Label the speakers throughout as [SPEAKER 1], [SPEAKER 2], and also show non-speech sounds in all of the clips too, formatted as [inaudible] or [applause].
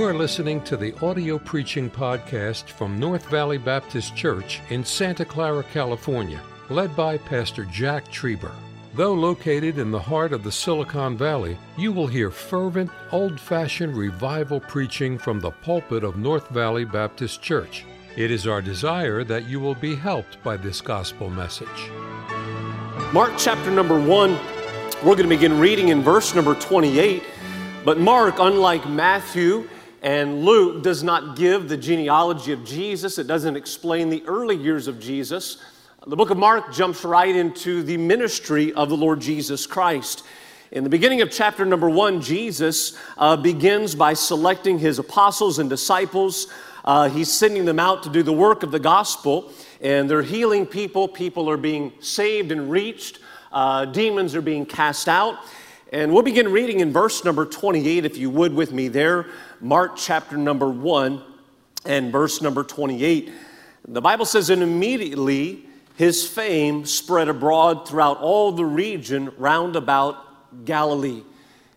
[SPEAKER 1] You are listening to the audio preaching podcast from North Valley Baptist Church in Santa Clara, California, led by Pastor Jack Trieber. Though located in the heart of the Silicon Valley, you will hear fervent, old fashioned revival preaching from the pulpit of North Valley Baptist Church. It is our desire that you will be helped by this gospel message.
[SPEAKER 2] Mark chapter number one, we're going to begin reading in verse number 28. But Mark, unlike Matthew and Luke, does not give the genealogy of Jesus, it doesn't explain the early years of Jesus. The book of Mark jumps right into the ministry of the Lord Jesus Christ. In the beginning of chapter number one, Jesus uh, begins by selecting his apostles and disciples. Uh, he's sending them out to do the work of the gospel, and they're healing people. People are being saved and reached, uh, demons are being cast out. And we'll begin reading in verse number 28, if you would, with me there. Mark chapter number 1 and verse number 28. The Bible says, And immediately his fame spread abroad throughout all the region round about Galilee.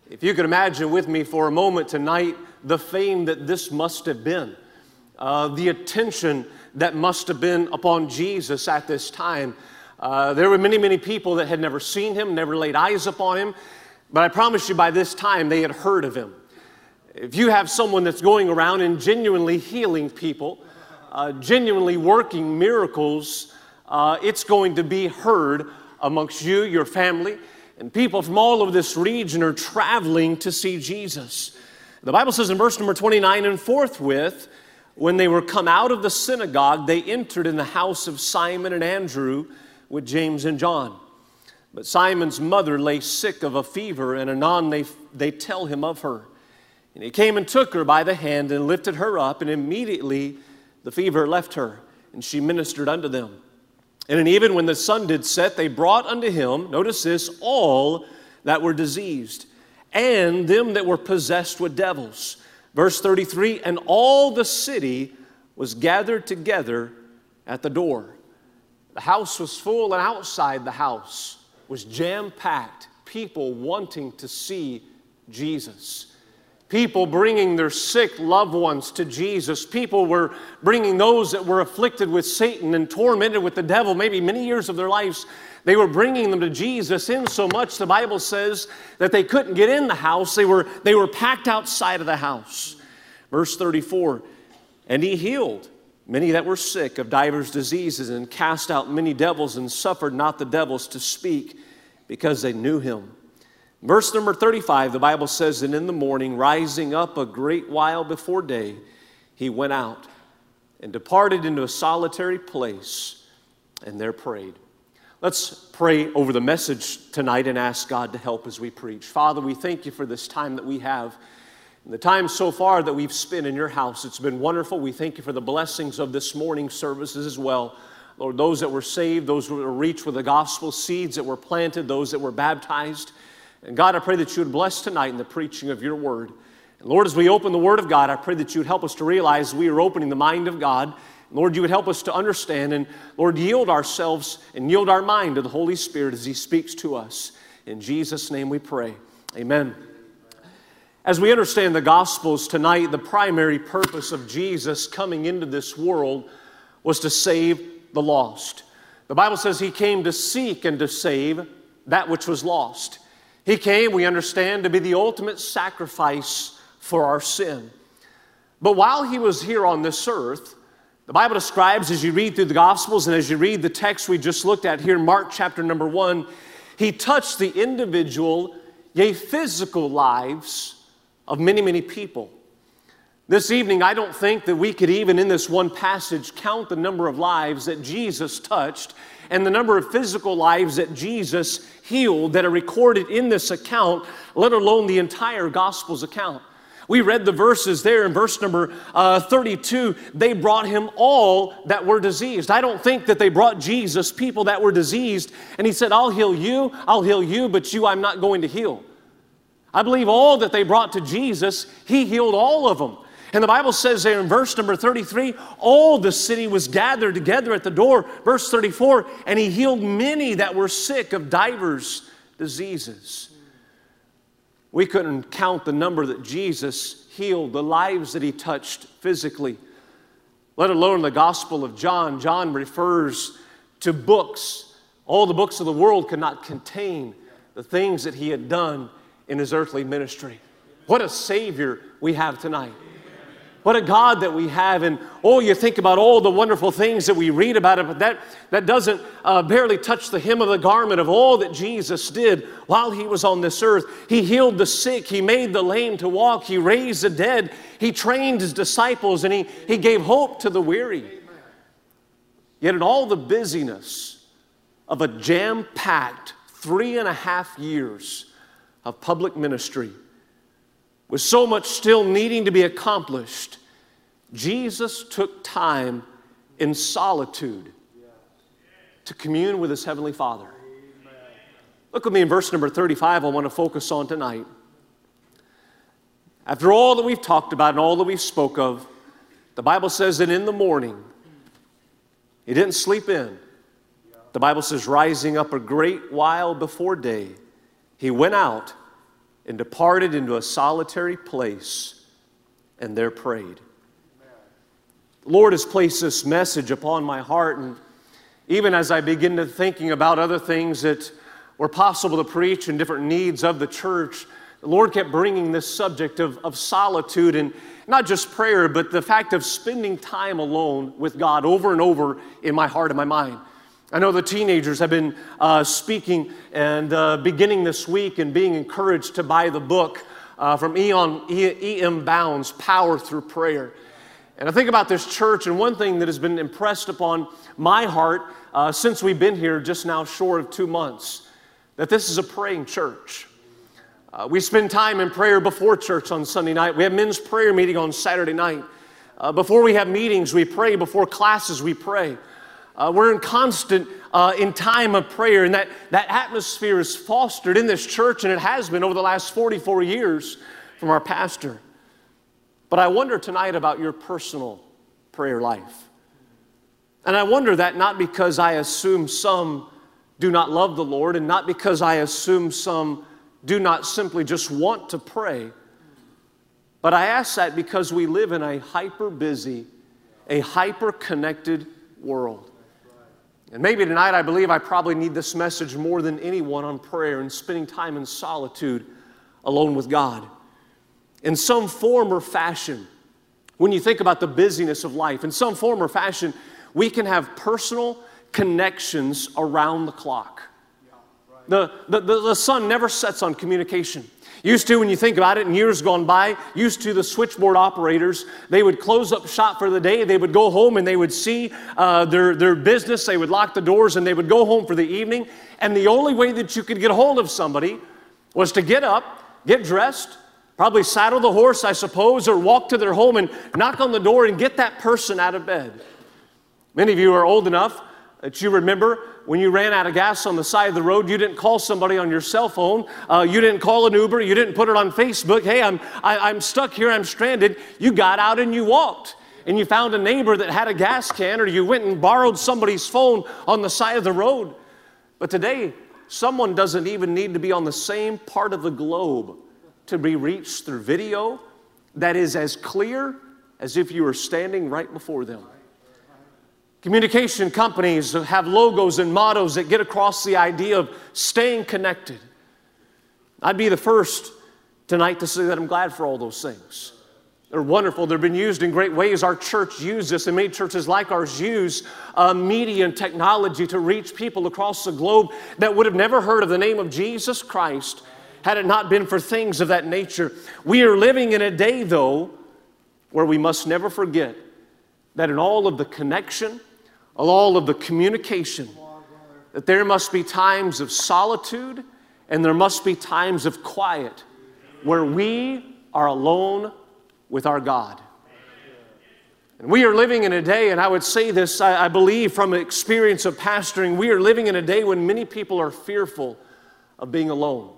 [SPEAKER 2] If you could imagine with me for a moment tonight the fame that this must have been, uh, the attention that must have been upon Jesus at this time. Uh, there were many, many people that had never seen him, never laid eyes upon him. But I promise you, by this time, they had heard of him. If you have someone that's going around and genuinely healing people, uh, genuinely working miracles, uh, it's going to be heard amongst you, your family, and people from all over this region are traveling to see Jesus. The Bible says in verse number 29 and forthwith, when they were come out of the synagogue, they entered in the house of Simon and Andrew with James and John. But Simon's mother lay sick of a fever, and anon they, they tell him of her. And he came and took her by the hand and lifted her up, and immediately the fever left her, and she ministered unto them. And even when the sun did set, they brought unto him, notice this, all that were diseased, and them that were possessed with devils. Verse 33 And all the city was gathered together at the door. The house was full, and outside the house was jam packed, people wanting to see Jesus. People bringing their sick loved ones to Jesus. People were bringing those that were afflicted with Satan and tormented with the devil, maybe many years of their lives. They were bringing them to Jesus in so much the Bible says that they couldn't get in the house. They were, they were packed outside of the house. Verse 34 And he healed many that were sick of divers diseases, and cast out many devils, and suffered not the devils to speak because they knew him. Verse number 35, the Bible says, And in the morning, rising up a great while before day, he went out and departed into a solitary place, and there prayed. Let's pray over the message tonight and ask God to help as we preach. Father, we thank you for this time that we have the time so far that we've spent in your house, it's been wonderful. We thank you for the blessings of this morning's services as well. Lord, those that were saved, those that were reached with the gospel, seeds that were planted, those that were baptized. And God, I pray that you would bless tonight in the preaching of your word. And Lord, as we open the word of God, I pray that you would help us to realize we are opening the mind of God. Lord, you would help us to understand and, Lord, yield ourselves and yield our mind to the Holy Spirit as He speaks to us. In Jesus' name we pray. Amen. As we understand the Gospels tonight, the primary purpose of Jesus coming into this world was to save the lost. The Bible says he came to seek and to save that which was lost. He came, we understand, to be the ultimate sacrifice for our sin. But while he was here on this earth, the Bible describes as you read through the Gospels and as you read the text we just looked at here, Mark chapter number one, he touched the individual, yea, physical lives of many, many people. This evening, I don't think that we could even in this one passage count the number of lives that Jesus touched and the number of physical lives that Jesus healed that are recorded in this account, let alone the entire Gospel's account. We read the verses there in verse number uh, 32. They brought him all that were diseased. I don't think that they brought Jesus people that were diseased and he said, I'll heal you, I'll heal you, but you I'm not going to heal. I believe all that they brought to Jesus, he healed all of them. And the Bible says there in verse number 33, all the city was gathered together at the door. Verse 34, and he healed many that were sick of divers diseases. We couldn't count the number that Jesus healed, the lives that he touched physically. Let alone the Gospel of John. John refers to books. All the books of the world could not contain the things that he had done in his earthly ministry. What a Savior we have tonight. What a God that we have. And oh, you think about all the wonderful things that we read about it, but that, that doesn't uh, barely touch the hem of the garment of all that Jesus did while he was on this earth. He healed the sick, he made the lame to walk, he raised the dead, he trained his disciples, and he, he gave hope to the weary. Yet, in all the busyness of a jam packed three and a half years of public ministry, with so much still needing to be accomplished, Jesus took time in solitude to commune with his heavenly Father. Look with me in verse number 35, I want to focus on tonight. After all that we've talked about and all that we've spoke of, the Bible says that in the morning, he didn't sleep in. The Bible says, rising up a great while before day, he went out and departed into a solitary place and there prayed. The Lord has placed this message upon my heart, and even as I begin to thinking about other things that were possible to preach and different needs of the church, the Lord kept bringing this subject of, of solitude and not just prayer, but the fact of spending time alone with God over and over in my heart and my mind. I know the teenagers have been uh, speaking and uh, beginning this week and being encouraged to buy the book uh, from E.M. Bounds, Power Through Prayer. And I think about this church, and one thing that has been impressed upon my heart uh, since we've been here just now short of two months, that this is a praying church. Uh, we spend time in prayer before church on Sunday night. We have men's prayer meeting on Saturday night. Uh, before we have meetings, we pray. Before classes, we pray. Uh, we're in constant uh, in time of prayer, and that, that atmosphere is fostered in this church, and it has been over the last 44 years from our pastor. But I wonder tonight about your personal prayer life. And I wonder that not because I assume some do not love the Lord, and not because I assume some do not simply just want to pray, but I ask that because we live in a hyper busy, a hyper connected world. And maybe tonight I believe I probably need this message more than anyone on prayer and spending time in solitude alone with God. In some form or fashion, when you think about the busyness of life, in some form or fashion, we can have personal connections around the clock. The, the, the, sun never sets on communication. Used to, when you think about it, in years gone by, used to the switchboard operators, they would close up shop for the day. They would go home and they would see uh, their, their business. They would lock the doors and they would go home for the evening. And the only way that you could get a hold of somebody was to get up, get dressed, probably saddle the horse, I suppose, or walk to their home and knock on the door and get that person out of bed. Many of you are old enough that you remember when you ran out of gas on the side of the road, you didn't call somebody on your cell phone. Uh, you didn't call an Uber. You didn't put it on Facebook. Hey, I'm, I, am i am stuck here. I'm stranded. You got out and you walked. And you found a neighbor that had a gas can, or you went and borrowed somebody's phone on the side of the road. But today, someone doesn't even need to be on the same part of the globe to be reached through video that is as clear as if you were standing right before them. Communication companies have logos and mottos that get across the idea of staying connected. I'd be the first tonight to say that I'm glad for all those things. They're wonderful. They've been used in great ways. Our church uses this, and many churches like ours use uh, media and technology to reach people across the globe that would have never heard of the name of Jesus Christ had it not been for things of that nature. We are living in a day, though, where we must never forget that in all of the connection, all of the communication, that there must be times of solitude and there must be times of quiet where we are alone with our God. And we are living in a day, and I would say this, I, I believe from experience of pastoring, we are living in a day when many people are fearful of being alone.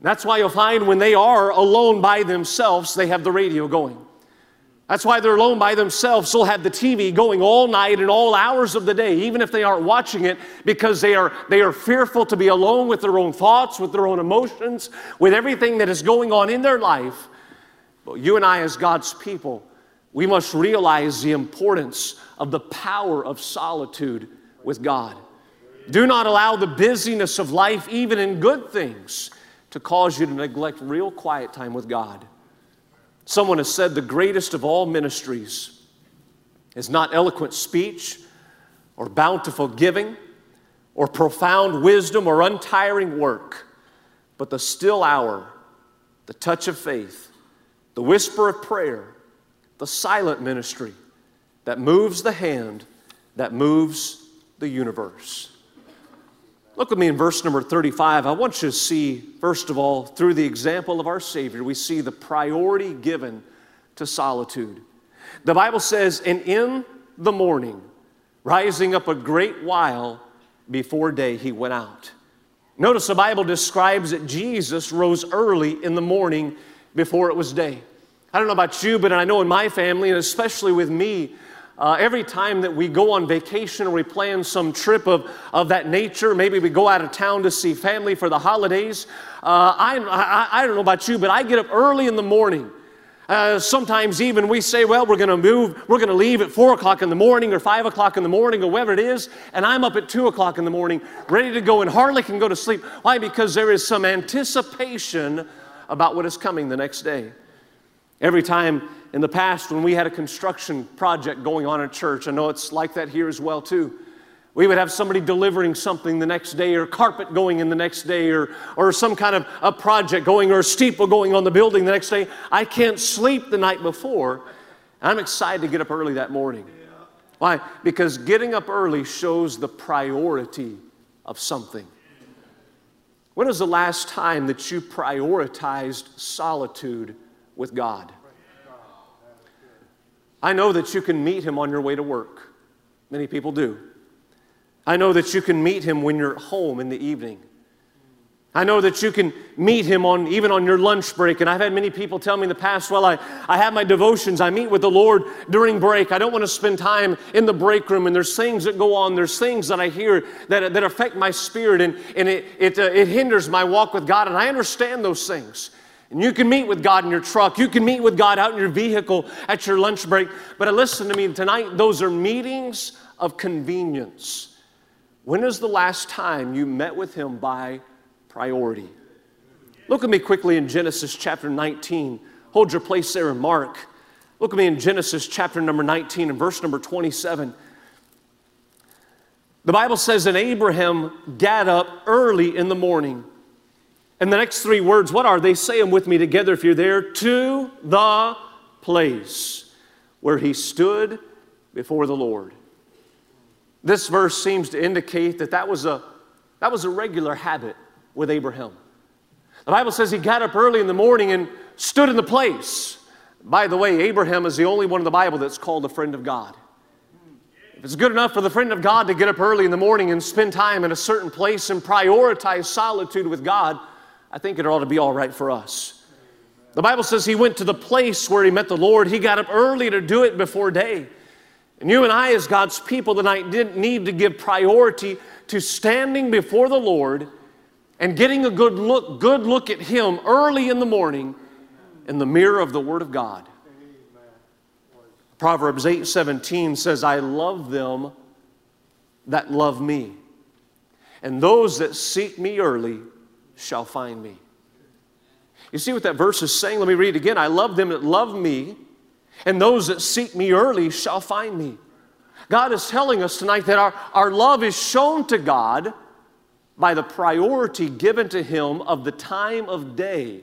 [SPEAKER 2] That's why you'll find when they are alone by themselves, they have the radio going. That's why they're alone by themselves. They'll have the TV going all night and all hours of the day, even if they aren't watching it, because they are, they are fearful to be alone with their own thoughts, with their own emotions, with everything that is going on in their life. But you and I, as God's people, we must realize the importance of the power of solitude with God. Do not allow the busyness of life, even in good things, to cause you to neglect real quiet time with God. Someone has said the greatest of all ministries is not eloquent speech or bountiful giving or profound wisdom or untiring work, but the still hour, the touch of faith, the whisper of prayer, the silent ministry that moves the hand, that moves the universe. Look at me in verse number 35. I want you to see, first of all, through the example of our Savior, we see the priority given to solitude. The Bible says, and in the morning, rising up a great while before day, he went out. Notice the Bible describes that Jesus rose early in the morning before it was day. I don't know about you, but I know in my family, and especially with me, uh, every time that we go on vacation or we plan some trip of, of that nature, maybe we go out of town to see family for the holidays, uh, I, I, I, don't know about you, but I get up early in the morning. Uh, sometimes even we say, well, we're going to move, we're going to leave at 4 o'clock in the morning or 5 o'clock in the morning or whatever it is, and I'm up at 2 o'clock in the morning ready to go and hardly can go to sleep. Why? Because there is some anticipation about what is coming the next day. Every time in the past when we had a construction project going on at church, I know it's like that here as well too. We would have somebody delivering something the next day, or carpet going in the next day, or, or some kind of a project going, or a steeple going on the building the next day. I can't sleep the night before. I'm excited to get up early that morning. Why? Because getting up early shows the priority of something. When was the last time that you prioritized solitude with God. I know that you can meet Him on your way to work. Many people do. I know that you can meet Him when you're home in the evening. I know that you can meet him on even on your lunch break. And I've had many people tell me in the past, well, I, I have my devotions. I meet with the Lord during break. I don't want to spend time in the break room. And there's things that go on. There's things that I hear that, that affect my spirit and, and it, it, uh, it hinders my walk with God. And I understand those things. And you can meet with God in your truck. You can meet with God out in your vehicle at your lunch break. But uh, listen to me tonight, those are meetings of convenience. When is the last time you met with Him by priority? Look at me quickly in Genesis chapter 19. Hold your place there in Mark. Look at me in Genesis chapter number 19 and verse number 27. The Bible says that Abraham got up early in the morning and the next three words, what are they? Say them with me together if you're there. To the place where he stood before the Lord. This verse seems to indicate that that was a, that was a regular habit with Abraham. The Bible says he got up early in the morning and stood in the place. By the way, Abraham is the only one in the Bible that's called a friend of God. If it's good enough for the friend of God to get up early in the morning and spend time in a certain place and prioritize solitude with God, I think it ought to be all right for us. The Bible says he went to the place where he met the Lord. He got up early to do it before day. And you and I, as God's people tonight, didn't need to give priority to standing before the Lord and getting a good look, good look at Him early in the morning in the mirror of the Word of God. Proverbs 8 17 says, I love them that love me, and those that seek me early shall find me. You see what that verse is saying? Let me read it again. I love them that love me, and those that seek me early shall find me. God is telling us tonight that our, our love is shown to God by the priority given to Him of the time of day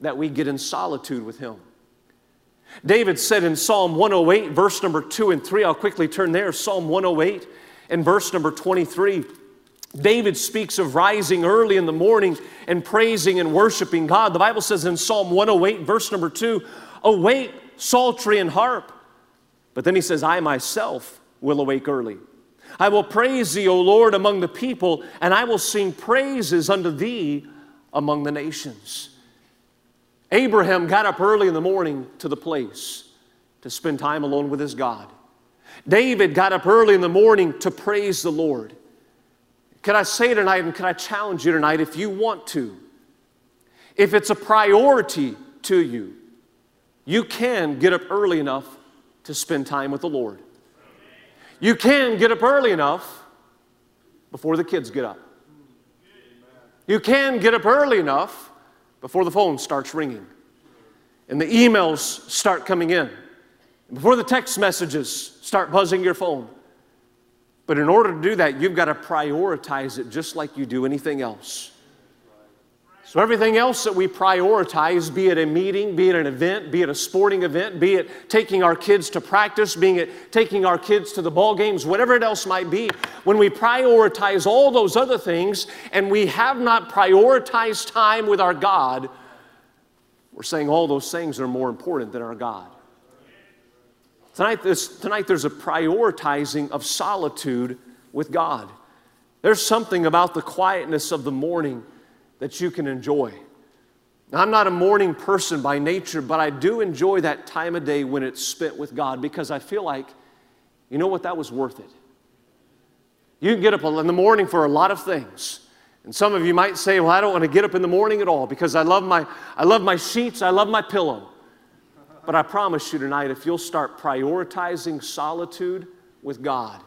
[SPEAKER 2] that we get in solitude with Him. David said in Psalm 108, verse number 2 and 3, I'll quickly turn there, Psalm 108 and verse number 23. David speaks of rising early in the morning and praising and worshiping God. The Bible says in Psalm 108, verse number 2, Awake, psaltery and harp. But then he says, I myself will awake early. I will praise thee, O Lord, among the people, and I will sing praises unto thee among the nations. Abraham got up early in the morning to the place to spend time alone with his God. David got up early in the morning to praise the Lord. Can I say tonight and can I challenge you tonight if you want to? If it's a priority to you, you can get up early enough to spend time with the Lord. You can get up early enough before the kids get up. You can get up early enough before the phone starts ringing and the emails start coming in, before the text messages start buzzing your phone. But in order to do that, you've got to prioritize it just like you do anything else. So, everything else that we prioritize, be it a meeting, be it an event, be it a sporting event, be it taking our kids to practice, being it taking our kids to the ball games, whatever it else might be, when we prioritize all those other things and we have not prioritized time with our God, we're saying all those things are more important than our God. Tonight, this, tonight there's a prioritizing of solitude with God. There's something about the quietness of the morning that you can enjoy. Now, I'm not a morning person by nature, but I do enjoy that time of day when it's spent with God because I feel like, you know what, that was worth it. You can get up in the morning for a lot of things. And some of you might say, well, I don't want to get up in the morning at all because I love my, I love my sheets, I love my pillow. But I promise you tonight, if you'll start prioritizing solitude with God,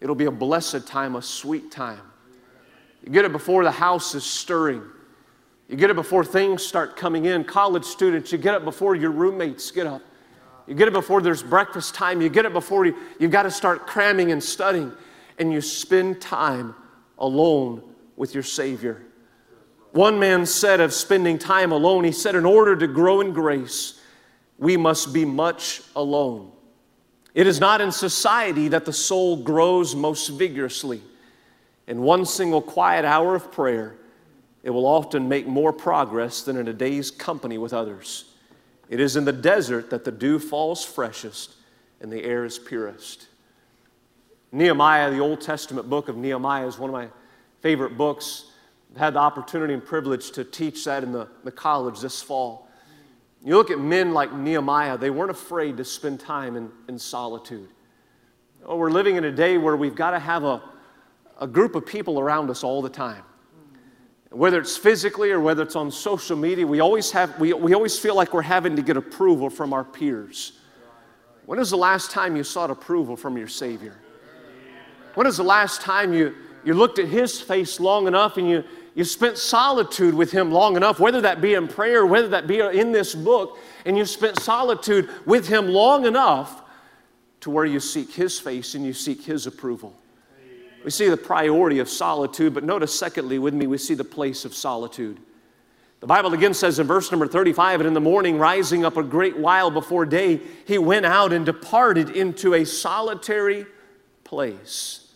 [SPEAKER 2] it'll be a blessed time, a sweet time. You get it before the house is stirring. You get it before things start coming in. College students, you get it before your roommates get up. You get it before there's breakfast time. You get it before you, you've got to start cramming and studying. And you spend time alone with your Savior. One man said of spending time alone, he said, in order to grow in grace, we must be much alone. It is not in society that the soul grows most vigorously. In one single quiet hour of prayer, it will often make more progress than in a day's company with others. It is in the desert that the dew falls freshest and the air is purest. Nehemiah, the Old Testament book of Nehemiah, is one of my favorite books. I've had the opportunity and privilege to teach that in the, the college this fall. You look at men like Nehemiah, they weren't afraid to spend time in, in solitude. Oh, we're living in a day where we've got to have a, a group of people around us all the time. Whether it's physically or whether it's on social media, we always, have, we, we always feel like we're having to get approval from our peers. When is the last time you sought approval from your Savior? When is the last time you, you looked at His face long enough and you, you spent solitude with Him long enough, whether that be in prayer, whether that be in this book, and you've spent solitude with Him long enough to where you seek His face and you seek His approval? We see the priority of solitude, but notice, secondly, with me, we see the place of solitude. The Bible again says in verse number 35, and in the morning, rising up a great while before day, he went out and departed into a solitary place.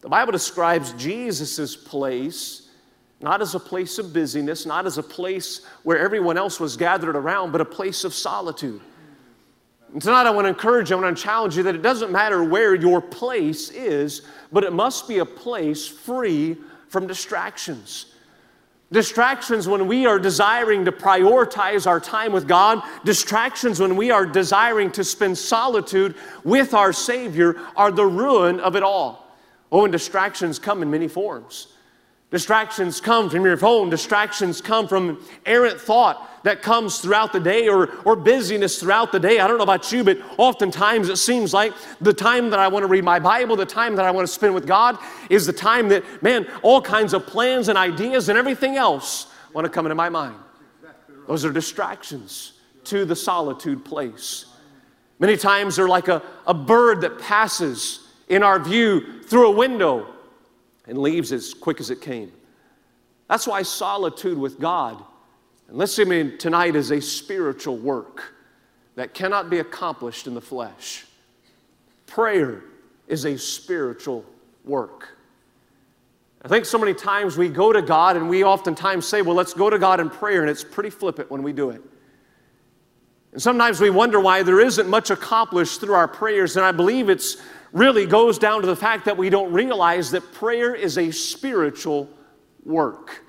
[SPEAKER 2] The Bible describes Jesus' place not as a place of busyness, not as a place where everyone else was gathered around, but a place of solitude. And tonight, I want to encourage you, I want to challenge you that it doesn't matter where your place is, but it must be a place free from distractions. Distractions when we are desiring to prioritize our time with God, distractions when we are desiring to spend solitude with our Savior are the ruin of it all. Oh, and distractions come in many forms. Distractions come from your phone. Distractions come from errant thought that comes throughout the day or, or busyness throughout the day. I don't know about you, but oftentimes it seems like the time that I want to read my Bible, the time that I want to spend with God, is the time that, man, all kinds of plans and ideas and everything else want to come into my mind. Those are distractions to the solitude place. Many times they're like a, a bird that passes in our view through a window and leaves as quick as it came. That's why solitude with God, and listen tonight, is a spiritual work that cannot be accomplished in the flesh. Prayer is a spiritual work. I think so many times we go to God and we oftentimes say, well, let's go to God in prayer, and it's pretty flippant when we do it. And sometimes we wonder why there isn't much accomplished through our prayers, and I believe it's really goes down to the fact that we don't realize that prayer is a spiritual work.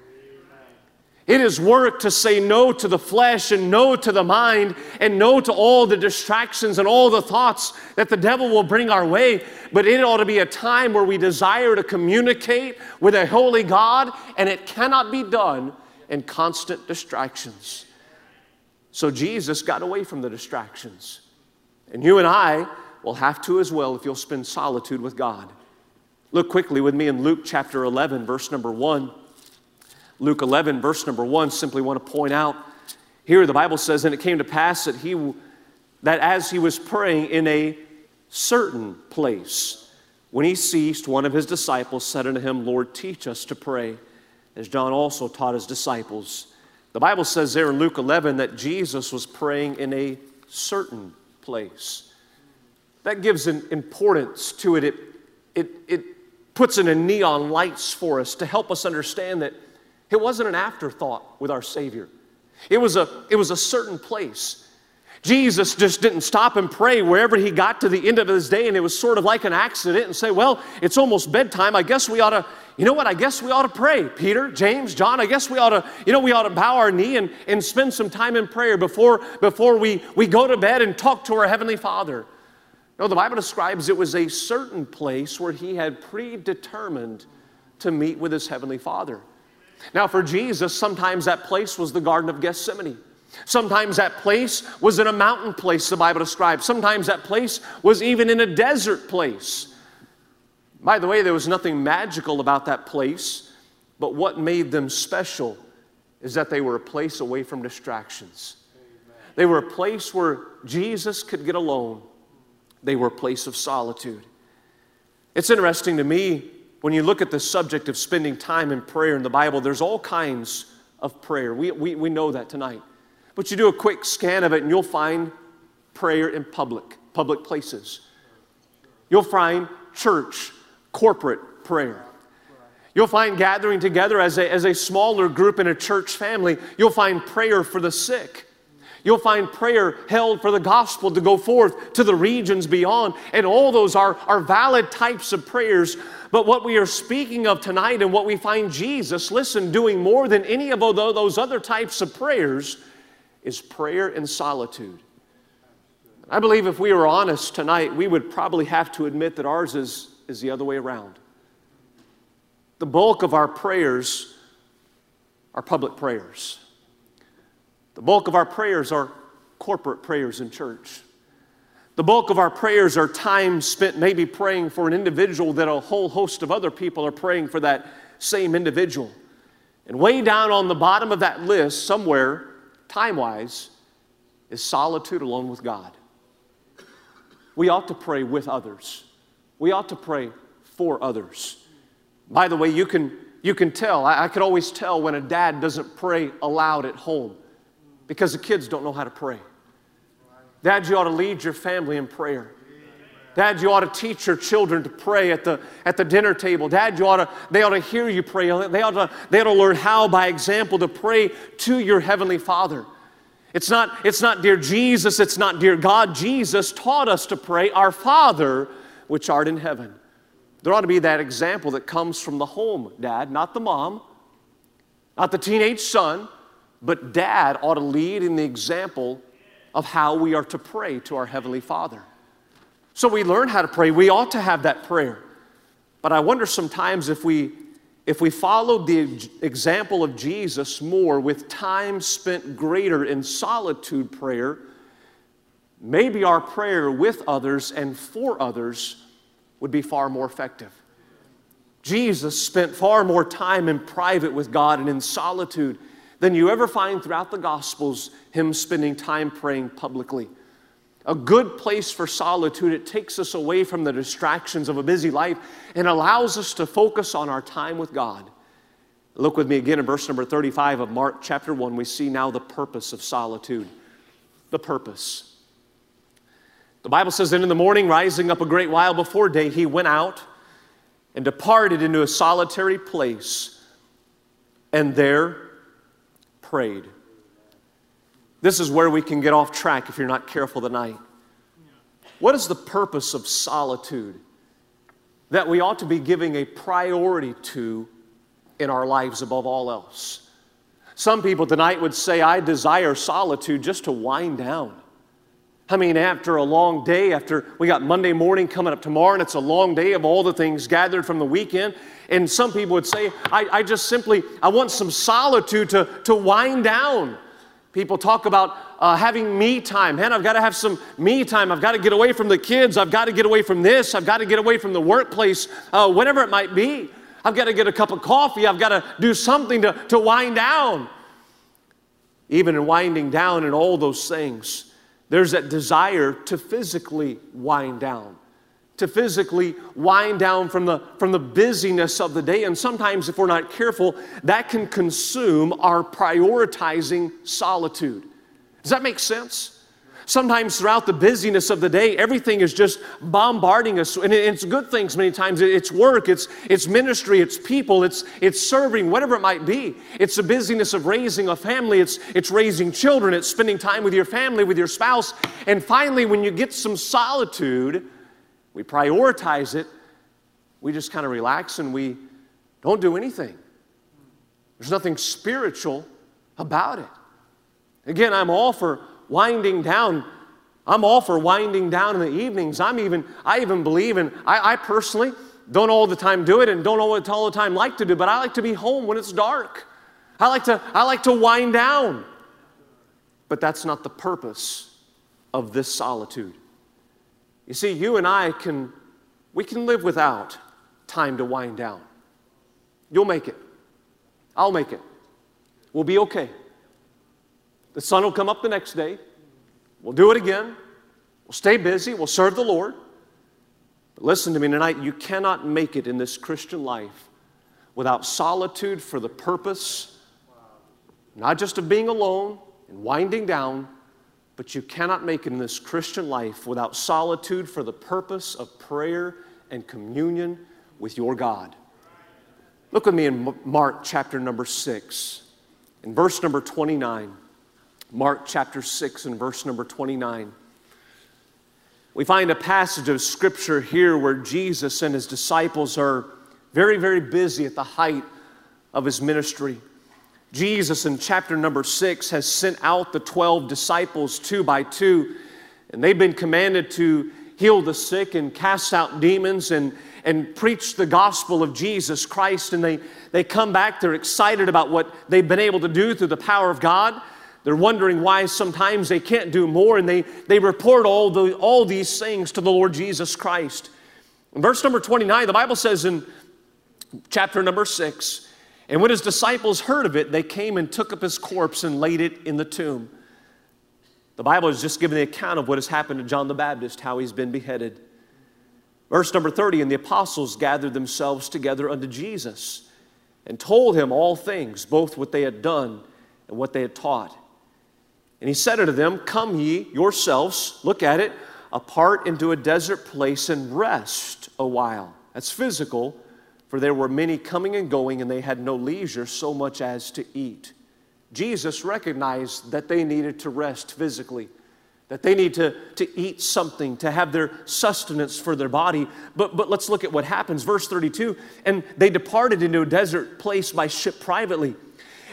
[SPEAKER 2] It is work to say no to the flesh and no to the mind and no to all the distractions and all the thoughts that the devil will bring our way. But it ought to be a time where we desire to communicate with a holy God, and it cannot be done in constant distractions. So Jesus got away from the distractions. And you and I will have to as well if you'll spend solitude with God. Look quickly with me in Luke chapter 11, verse number 1. Luke 11, verse number 1, simply want to point out here the Bible says, And it came to pass that, he, that as he was praying in a certain place, when he ceased, one of his disciples said unto him, Lord, teach us to pray, as John also taught his disciples. The Bible says there in Luke 11 that Jesus was praying in a certain place. That gives an importance to it. It, it, it puts in a neon lights for us to help us understand that it wasn't an afterthought with our Savior. It was a, it was a certain place. Jesus just didn't stop and pray wherever he got to the end of his day, and it was sort of like an accident and say, Well, it's almost bedtime. I guess we ought to, you know what? I guess we ought to pray. Peter, James, John, I guess we ought to, you know, we ought to bow our knee and, and spend some time in prayer before, before we, we go to bed and talk to our Heavenly Father. No, the Bible describes it was a certain place where he had predetermined to meet with his Heavenly Father. Now, for Jesus, sometimes that place was the Garden of Gethsemane. Sometimes that place was in a mountain place, the Bible describes. Sometimes that place was even in a desert place. By the way, there was nothing magical about that place, but what made them special is that they were a place away from distractions. They were a place where Jesus could get alone, they were a place of solitude. It's interesting to me when you look at the subject of spending time in prayer in the Bible, there's all kinds of prayer. We, we, we know that tonight. But you do a quick scan of it and you'll find prayer in public, public places. You'll find church, corporate prayer. You'll find gathering together as a, as a smaller group in a church family. You'll find prayer for the sick. You'll find prayer held for the gospel to go forth to the regions beyond. And all those are, are valid types of prayers. But what we are speaking of tonight and what we find Jesus, listen, doing more than any of those other types of prayers is prayer in solitude. I believe if we were honest tonight, we would probably have to admit that ours is, is the other way around. The bulk of our prayers are public prayers. The bulk of our prayers are corporate prayers in church. The bulk of our prayers are time spent maybe praying for an individual that a whole host of other people are praying for that same individual. And way down on the bottom of that list, somewhere, time wise, is solitude alone with God. We ought to pray with others, we ought to pray for others. By the way, you can, you can tell, I, I could always tell when a dad doesn't pray aloud at home because the kids don't know how to pray. Dad, you ought to lead your family in prayer. Dad, you ought to teach your children to pray at the, at the dinner table. Dad, you ought to, they ought to hear you pray. They ought, to, they ought to learn how, by example, to pray to your Heavenly Father. It's not, it's not, dear Jesus, it's not, dear God. Jesus taught us to pray, Our Father, which art in heaven. There ought to be that example that comes from the home, Dad, not the mom, not the teenage son, but Dad ought to lead in the example of how we are to pray to our Heavenly Father. So we learn how to pray. We ought to have that prayer. But I wonder sometimes if we if we followed the example of Jesus more with time spent greater in solitude prayer, maybe our prayer with others and for others would be far more effective. Jesus spent far more time in private with God and in solitude than you ever find throughout the Gospels, him spending time praying publicly a good place for solitude. It takes us away from the distractions of a busy life and allows us to focus on our time with God. Look with me again in verse number 35 of Mark chapter 1. We see now the purpose of solitude. The purpose. The Bible says that in the morning, rising up a great while before day, he went out and departed into a solitary place and there prayed. This is where we can get off track if you're not careful tonight. What is the purpose of solitude that we ought to be giving a priority to in our lives above all else? Some people tonight would say, I desire solitude just to wind down. I mean, after a long day, after we got Monday morning coming up tomorrow, and it's a long day of all the things gathered from the weekend. And some people would say, I, I just simply, I want some solitude to, to wind down People talk about uh, having me time. Man, I've got to have some me time. I've got to get away from the kids. I've got to get away from this. I've got to get away from the workplace, uh, whatever it might be. I've got to get a cup of coffee. I've got to do something to, to wind down. Even in winding down and all those things, there's that desire to physically wind down to physically wind down from the, from the busyness of the day. And sometimes, if we're not careful, that can consume our prioritizing solitude. Does that make sense? Sometimes throughout the busyness of the day, everything is just bombarding us. And it's good things many times. It's work, it's, it's ministry, it's people, it's, it's serving, whatever it might be. It's the busyness of raising a family, it's, it's raising children, it's spending time with your family, with your spouse. And finally, when you get some solitude, we prioritize it, we just kind of relax and we don't do anything. There's nothing spiritual about it. Again, I'm all for winding down. I'm all for winding down in the evenings. I'm even, I even believe in, I, I personally don't all the time do it and don't all the time like to do, but I like to be home when it's dark. I like to, I like to wind down. But that's not the purpose of this solitude. You see, you and I can, we can live without time to wind down. You'll make it. I'll make it. We'll be okay. The sun will come up the next day. We'll do it again. We'll stay busy. We'll serve the Lord. But listen to me tonight. You cannot make it in this Christian life without solitude for the purpose, not just of being alone and winding down, but you cannot make it in this Christian life without solitude for the purpose of prayer and communion with your God. Look with me in Mark chapter number 6, in verse number 29. Mark chapter 6 and verse number 29. We find a passage of scripture here where Jesus and his disciples are very, very busy at the height of his ministry. Jesus in chapter number six has sent out the 12 disciples two by two, and they've been commanded to heal the sick and cast out demons and, and preach the gospel of Jesus Christ. And they, they come back, they're excited about what they've been able to do through the power of God. They're wondering why sometimes they can't do more, and they, they report all, the, all these things to the Lord Jesus Christ. In verse number 29, the Bible says in chapter number 6, and when his disciples heard of it, they came and took up his corpse and laid it in the tomb. The Bible has just given the account of what has happened to John the Baptist, how he's been beheaded. Verse number 30 And the apostles gathered themselves together unto Jesus and told him all things, both what they had done and what they had taught. And he said unto them, Come ye yourselves, look at it, apart into a desert place and rest a while. That's physical for there were many coming and going, and they had no leisure so much as to eat. Jesus recognized that they needed to rest physically, that they need to, to eat something, to have their sustenance for their body. But, but let's look at what happens. Verse 32 And they departed into a desert place by ship privately.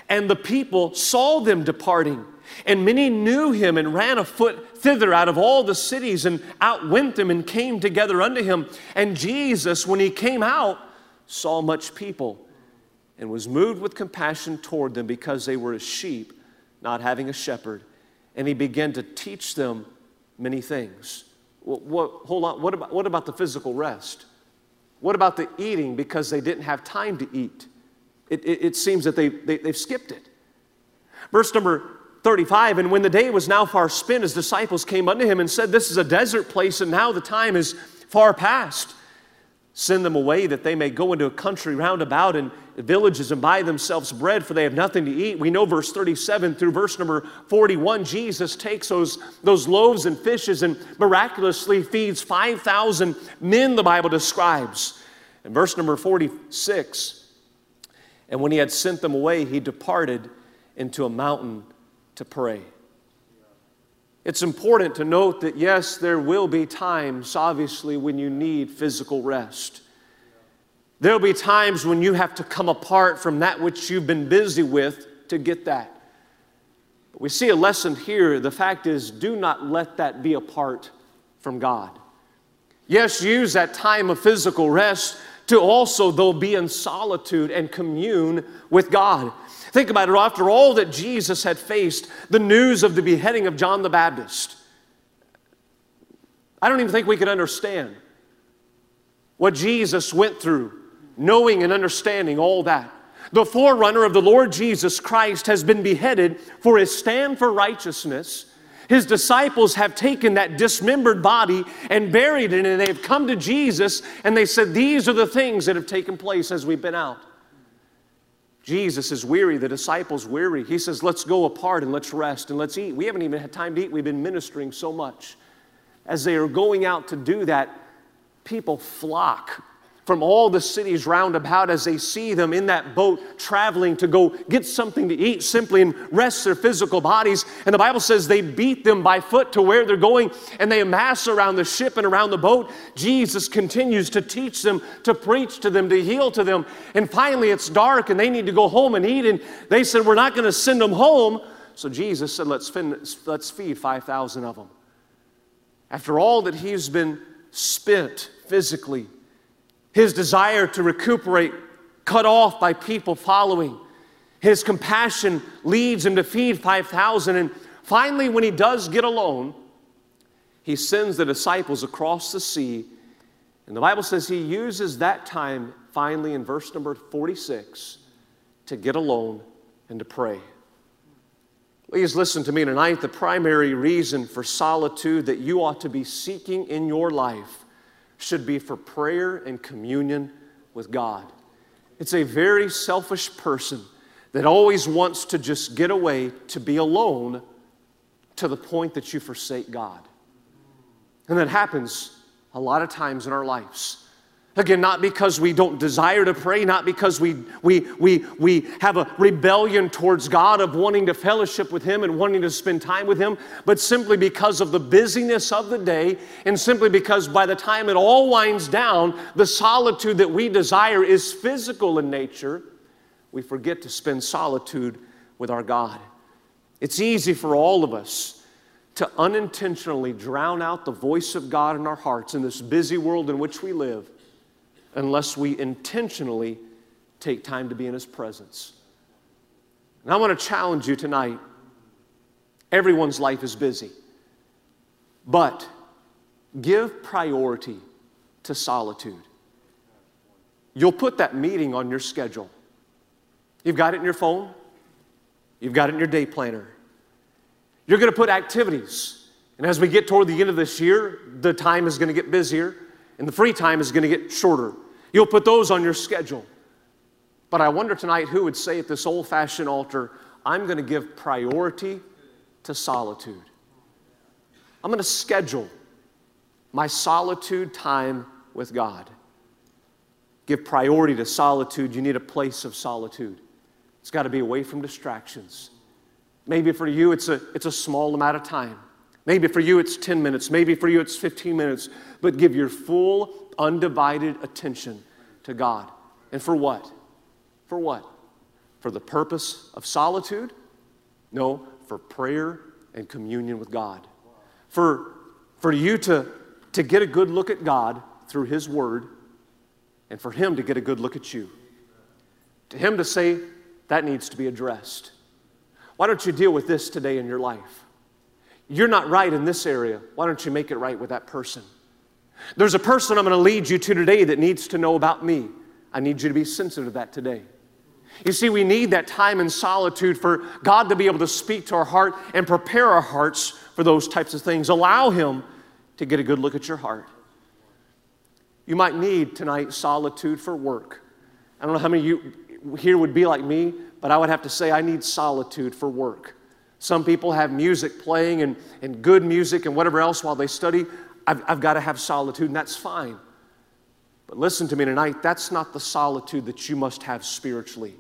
[SPEAKER 2] And the people saw them departing. And many knew him and ran afoot thither out of all the cities and outwent them and came together unto him. And Jesus, when he came out, saw much people and was moved with compassion toward them because they were as sheep, not having a shepherd. And he began to teach them many things. What, what, hold on, what about, what about the physical rest? What about the eating because they didn't have time to eat? It, it, it seems that they, they, they've skipped it. Verse number 35 And when the day was now far spent, his disciples came unto him and said, This is a desert place, and now the time is far past. Send them away that they may go into a country round about and villages and buy themselves bread, for they have nothing to eat. We know verse 37 through verse number 41, Jesus takes those, those loaves and fishes and miraculously feeds 5,000 men, the Bible describes. In verse number 46, and when he had sent them away, he departed into a mountain to pray. It's important to note that, yes, there will be times, obviously, when you need physical rest. There'll be times when you have to come apart from that which you've been busy with to get that. But we see a lesson here. The fact is, do not let that be apart from God. Yes, use that time of physical rest to also, though, be in solitude and commune with God. Think about it. After all that Jesus had faced, the news of the beheading of John the Baptist, I don't even think we could understand what Jesus went through, knowing and understanding all that. The forerunner of the Lord Jesus Christ has been beheaded for his stand for righteousness. His disciples have taken that dismembered body and buried it, and they've come to Jesus and they said, These are the things that have taken place as we've been out. Jesus is weary, the disciples weary. He says, Let's go apart and let's rest and let's eat. We haven't even had time to eat. We've been ministering so much. As they are going out to do that, people flock from all the cities round about as they see them in that boat traveling to go get something to eat simply and rest their physical bodies. And the Bible says they beat them by foot to where they're going and they amass around the ship and around the boat. Jesus continues to teach them, to preach to them, to heal to them. And finally, it's dark and they need to go home and eat. And they said, We're not going to send them home. So Jesus said, Let's, let's feed 5,000 of them. After all that he's been spent physically, his desire to recuperate cut off by people following. His compassion leads him to feed 5,000. And finally, when he does get alone, he sends the disciples across the sea. And the Bible says he uses that time, finally, in verse number 46, to get alone and to pray. Please listen to me tonight. The primary reason for solitude that you ought to be seeking in your life should be for prayer and communion with God. It's a very selfish person that always wants to just get away to be alone to the point that you forsake God. And that happens a lot of times in our lives. Again, not because we don't desire to pray, not because we, we, we, we have a rebellion towards God of wanting to fellowship with Him and wanting to spend time with Him, but simply because of the busyness of the day, and simply because by the time it all winds down, the solitude that we desire is physical in nature, we forget to spend solitude with our God. It's easy for all of us to unintentionally drown out the voice of God in our hearts in this busy world in which we live unless we intentionally take time to be in His presence. And I want to challenge you tonight. Everyone's life is busy, but give priority to solitude. You'll put that meeting on your schedule. You've got it in your phone, you've got it in your day planner. You're going to put activities. And as we get toward the end of this year, the time is going to get busier and the free time is going to get shorter. You'll put those on your schedule. But I wonder tonight who would say at this old fashioned altar, I'm going to give priority to solitude. I'm going to schedule my solitude time with God. Give priority to solitude. You need a place of solitude. It's got to be away from distractions. Maybe for you, it's a, it's a small amount of time. Maybe for you it's 10 minutes, maybe for you it's 15 minutes, but give your full, undivided attention to God. And for what? For what? For the purpose of solitude? No, for prayer and communion with God. For, for you to, to get a good look at God through His Word, and for Him to get a good look at you. To Him to say, that needs to be addressed. Why don't you deal with this today in your life? You're not right in this area. Why don't you make it right with that person? There's a person I'm going to lead you to today that needs to know about me. I need you to be sensitive to that today. You see, we need that time in solitude for God to be able to speak to our heart and prepare our hearts for those types of things. Allow Him to get a good look at your heart. You might need tonight solitude for work. I don't know how many of you here would be like me, but I would have to say I need solitude for work. Some people have music playing and, and good music and whatever else while they study. I've, I've got to have solitude, and that's fine. But listen to me tonight, that's not the solitude that you must have spiritually.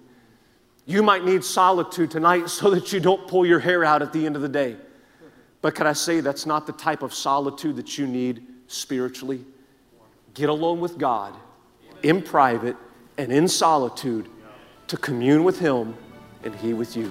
[SPEAKER 2] You might need solitude tonight [laughs] so that you don't pull your hair out at the end of the day. But can I say that's not the type of solitude that you need spiritually? Get alone with God in private and in solitude to commune with Him and He with you.